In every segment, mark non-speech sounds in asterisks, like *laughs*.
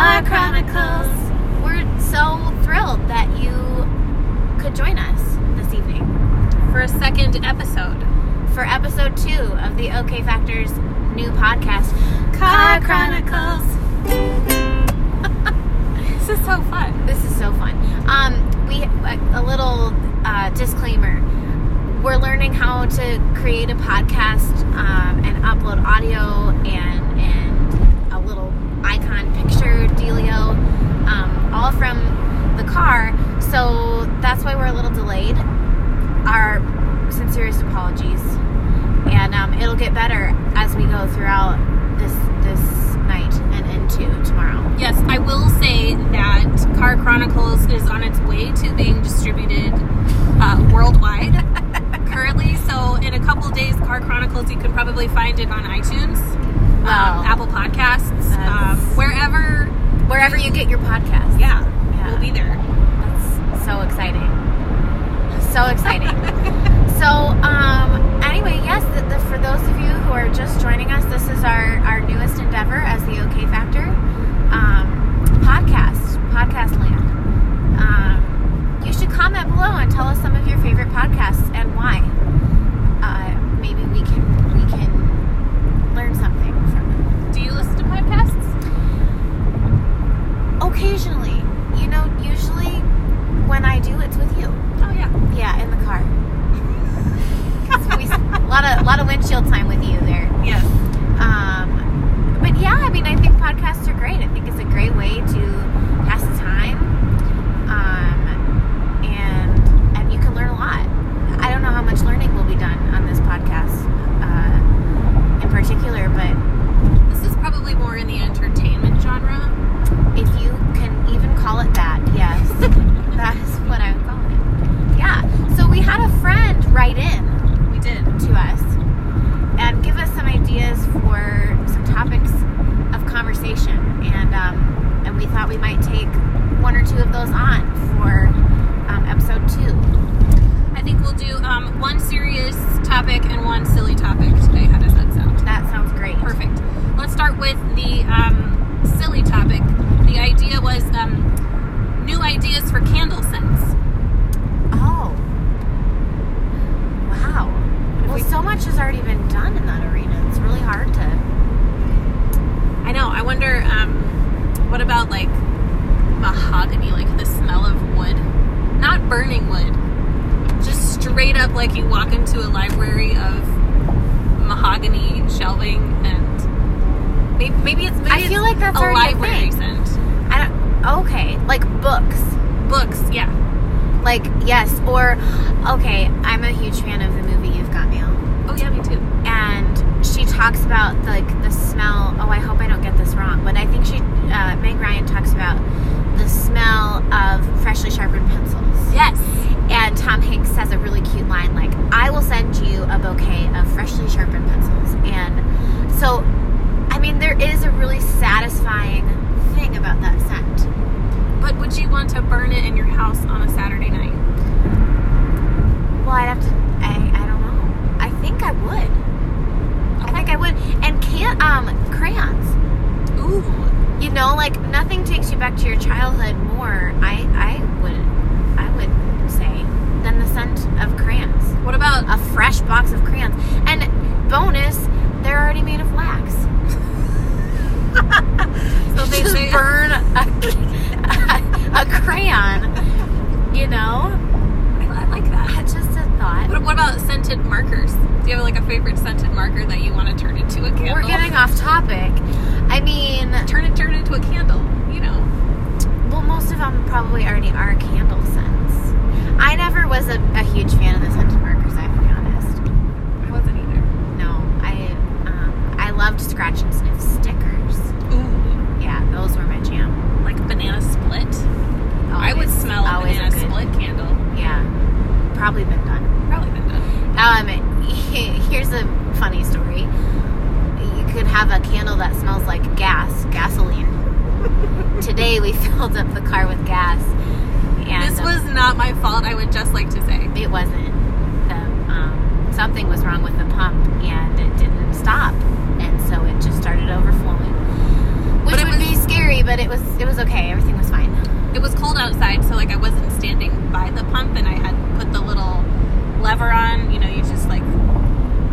Car Chronicles. We're so thrilled that you could join us this evening For a second episode. for episode two of the OK Factors new podcast, Car Chronicles. *laughs* This is so fun. This is so fun. Um, we a, a little uh, disclaimer. We're learning how to create a podcast um, and upload audio and and a little icon picture dealio, um, all from the car. So that's why we're a little delayed. Our sincerest apologies, and um, it'll get better as we go throughout this this night and into tomorrow. Yes, I will say that Car Chronicles is on its way to being distributed uh, worldwide *laughs* currently. So, in a couple days, Car Chronicles, you can probably find it on iTunes, Um, Apple Podcasts, um, wherever. Wherever you get your podcast. Yeah, Yeah. we'll be there. That's so exciting. So exciting. *laughs* so, um, anyway, yes, the, the, for those of you who are just joining us, this is our, our newest endeavor as the OK Factor um, podcast, podcast land. Um, you should comment below and tell us some of your favorite podcasts and why. Uh, maybe we can we can learn something from them. Do you listen to podcasts? Occasionally, you know, usually when I do, it's with you. Oh, yeah. Yeah, in the car. 'Cause we, a lot of lot of windshield time with you there. Yes. Um, but yeah, I mean, I think podcasts are great. I think it's a great way to pass the time, um, and and you can learn a lot. I don't know how much learning will be done on this podcast uh, in particular, but This is probably more in the entertainment genre. if you can even call it that, yes, that is what I would call it. Yeah. So we had a friend write in We did. to us and give us some ideas for some topics of conversation and um, and we thought we might take one or two of those on for um, episode two I think we'll do um, one serious topic and one silly topic today. How does that sound? that sounds great Perfect. Let's start with the um, silly topic. The idea was um, new ideas for candle scents. oh wow well we- so much has already been done in that arena it's really hard to I know. I wonder, um, what about like mahogany, like the smell of wood? Not burning wood, just straight up like you walk into a library of mahogany shelving and maybe, maybe it's maybe I feel like that's a a library thing. scent. I don't okay like books Books, yeah. like yes or okay I'm a huge fan of the movie You've Got Mail Oh yeah, me too. and she talks about like the smell. Oh, I hope I don't get this wrong, but I think she, uh, Meg Ryan talks about the smell of freshly sharpened pencils. Yes. And Tom Hanks has a really cute line like, "I will send you a bouquet of freshly sharpened pencils." And so, I mean, there is a really satisfying thing about that scent. But would you want to burn it in your house on a Saturday night? Well, I'd have to. I, I don't know. I think I would. I think I would. And can't um crayons. Ooh. you know like nothing takes you back to your childhood more i i would i would say than the scent of crayons What about a fresh box of crayons and bonus they're already made of wax *laughs* so they just *laughs* burn a, *laughs* a, crayon you know I, I like that. that's just a thought What, what about scented markers? Do you have like a favorite scented marker that you want to turn into a candle? we're getting off topic i mean turn it turn it into a candle. You know. well most of them probably already are candle scents i never was a, a huge fan of the scented markers i have to be honest I wasn't either. No, I um, I loved scratch and sniff stickers. Ooh. Yeah, those were my jam. Like banana split. I would Always- smell a always banana good- split candle. Yeah, probably been done. Probably been done. Um, here's a funny story. You could have a candle that smells like gas, gasoline. Today we filled up the car with gas, and This was not my fault. I would just like to say. it wasn't. The, um, something was wrong with the pump, and it didn't stop, and so it just started overflowing. Which But it would was- be scary but it was it was okay. Everything was fine. it was cold outside, so like I wasn't standing by the pump, and I had put the little lever on. You know, you just like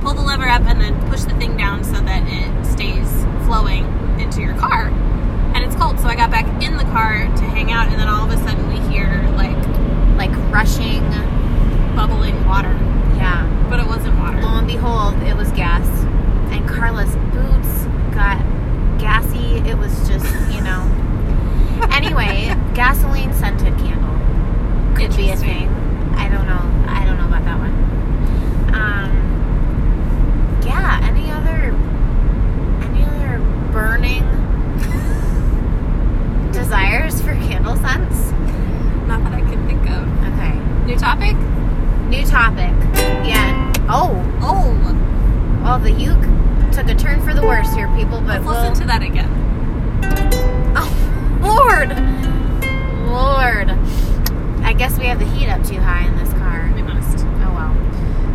pull the lever up and then push the thing down so that it stays flowing into your car. And it's cold, so I got back in the car to hang out, and then all of a sudden we hear like Like rushing. bubbling water, Yeah. but it wasn't water. Lo and behold, it was gas. And Carla's boots got gassy. It was just, you know. anyway, gasoline scented candle be a thing. I don't know. I don't know about that one. Um, yeah. Any other? Any other burning *laughs* desires for candle scents? Not that I can think of. Okay. New topic? New topic. Yeah. Oh. Oh, Well, the uke took a turn for the worse here, people. But let's we'll, listen to that again. Oh, *laughs* Lord, Lord. I guess we have the heat up too high in this car. We must. Oh well.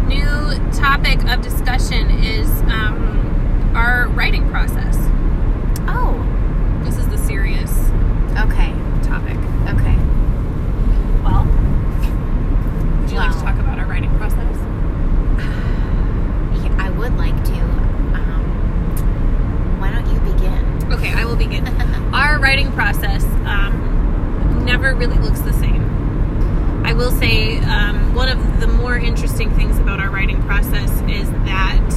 New topic of discussion is um, our writing process. Oh. This is the serious Okay. topic. Okay. Well, would you like to Well. talk about our writing process? Yeah, I would like to. Um, why don't you begin? Okay, I will begin. Our writing process um, never really looks the same. I will say um, one of the more interesting things about our writing process is that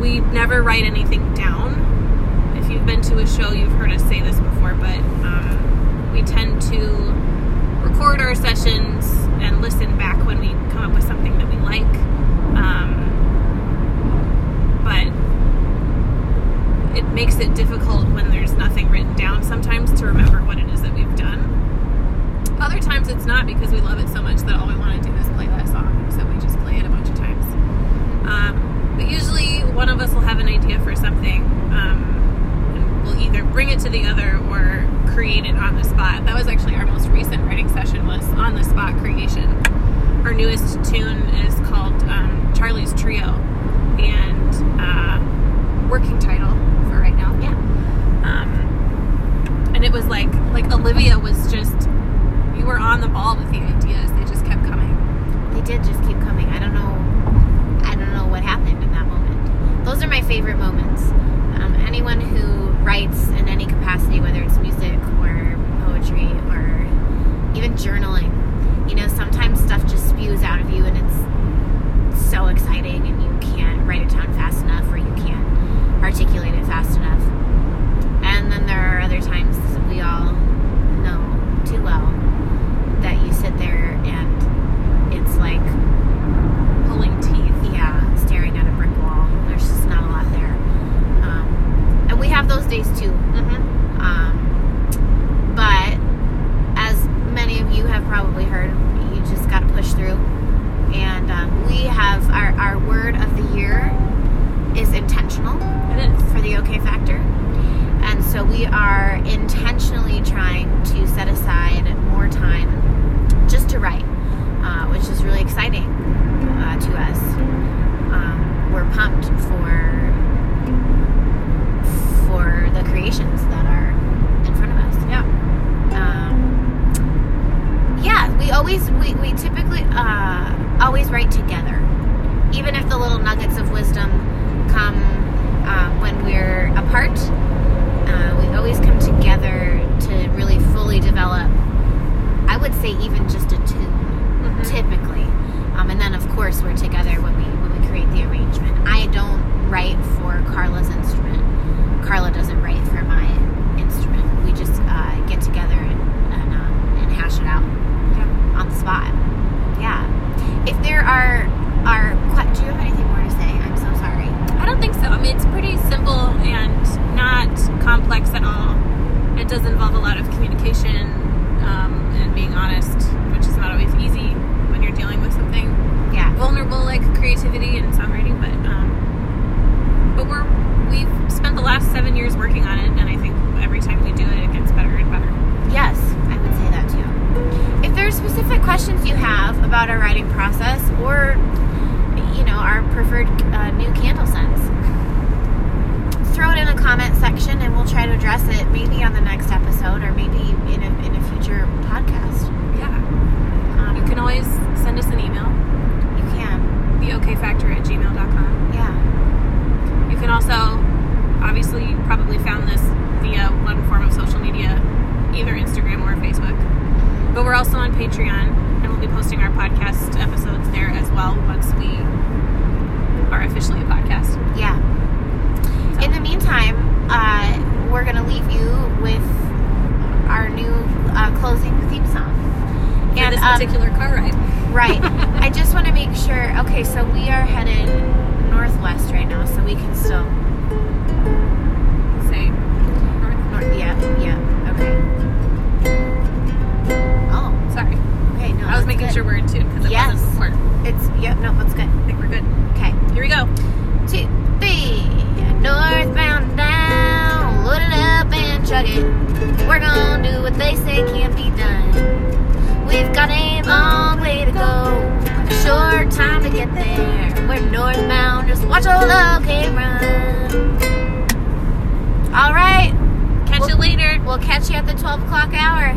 we never write anything down. If you've been to a show, you've heard us say this before, but um, we tend to record our sessions and listen back when we come up with something that we like. Um, but it makes it difficult when there's nothing written down sometimes to remember what it is that we've done. Other times it's not because we love it so much that all we want to do is play that song, so we just play it a bunch of times. Um, but usually one of us will have an idea for something, um, and we'll either bring it to the other or create it on the spot. That was actually our most recent writing session was on the spot creation. Our newest tune is called um, Charlie's Trio, and uh, working title for right now. Yeah. Um, and it was like like Olivia was just you were on the ball with the ideas. They just kept coming. They did just keep coming. I don't know. I don't know what happened in that moment. Those are my favorite moments. Um, anyone who writes in any capacity, whether it's music or poetry or even journaling, you know, sometimes stuff just spews out of you and it's so exciting and you can't write it down fast enough or you can't articulate it fast enough. And then there are other times we all know too well that you sit there and it's like Pulling teeth. yeah, staring at a brick wall. There's just not a lot there. Um, and we have those days too. Mm-hmm. Um, but as many of you have probably heard, you just got to push through. And um, we have our, our word of the year is intentional It is. for the OK Factor. And so we are intentionally trying to set aside more time just to write, uh, which is really exciting uh, to us. Um, we're pumped for for the creations that are in front of us. Yeah. Um, yeah, we always we, we typically uh, always write together, even if the little nuggets of wisdom come um, when we're apart. Uh, we always come together to really fully develop. I would say even just a tune, Mhm. typically, um, and then of course we're together when we when we create the arrangement. I don't write for Carla's instrument. Carla doesn't write for my instrument. We just uh, get together and and, uh, and hash it out Yeah. on the spot. Yeah. If there are are do you have anything more to say? I'm so sorry. I don't think so. I mean, it's pretty simple and not complex at all. It does involve a lot of communication um, and being honest, which is not always easy when you're dealing with something Yeah. vulnerable like creativity and songwriting. But um, but we're we've spent the last seven years working on it, and I think every time we do it, it gets better and better. Yes, I would say that too. If there are specific questions you have about our writing process or, you know, our preferred uh, new candle scents, throw it in a comment section and we'll try to address it maybe on the next episode or maybe in a, in a future podcast. Yeah. Um, You can always send us an email, You can. theokfactor at gmail.com. Yeah. You can also, obviously, you probably found this via one form of social media, either Instagram or Facebook. But we're also on Patreon, and we'll be posting our podcast episodes there as well once we are officially a podcast. Yeah. So, In the meantime, uh, we're going to leave you with our new uh, closing theme song. for And this um, particular car ride. Right. *laughs* I just want to make sure. Okay, so we are headed northwest right now, so we can still. Making good. sure we're in tune because it Yes. wasn't before. it's. Yep. No, that's good. I think we're good. Okay. Here we go. Two, three. Northbound down. Load it up and chug it. We're gonna do what they say can't be done. We've got a long way to go. A short time to get there. We're northbound. Just watch old okay run. All right. Catch Well- you later. We'll catch you at the 12 o'clock hour.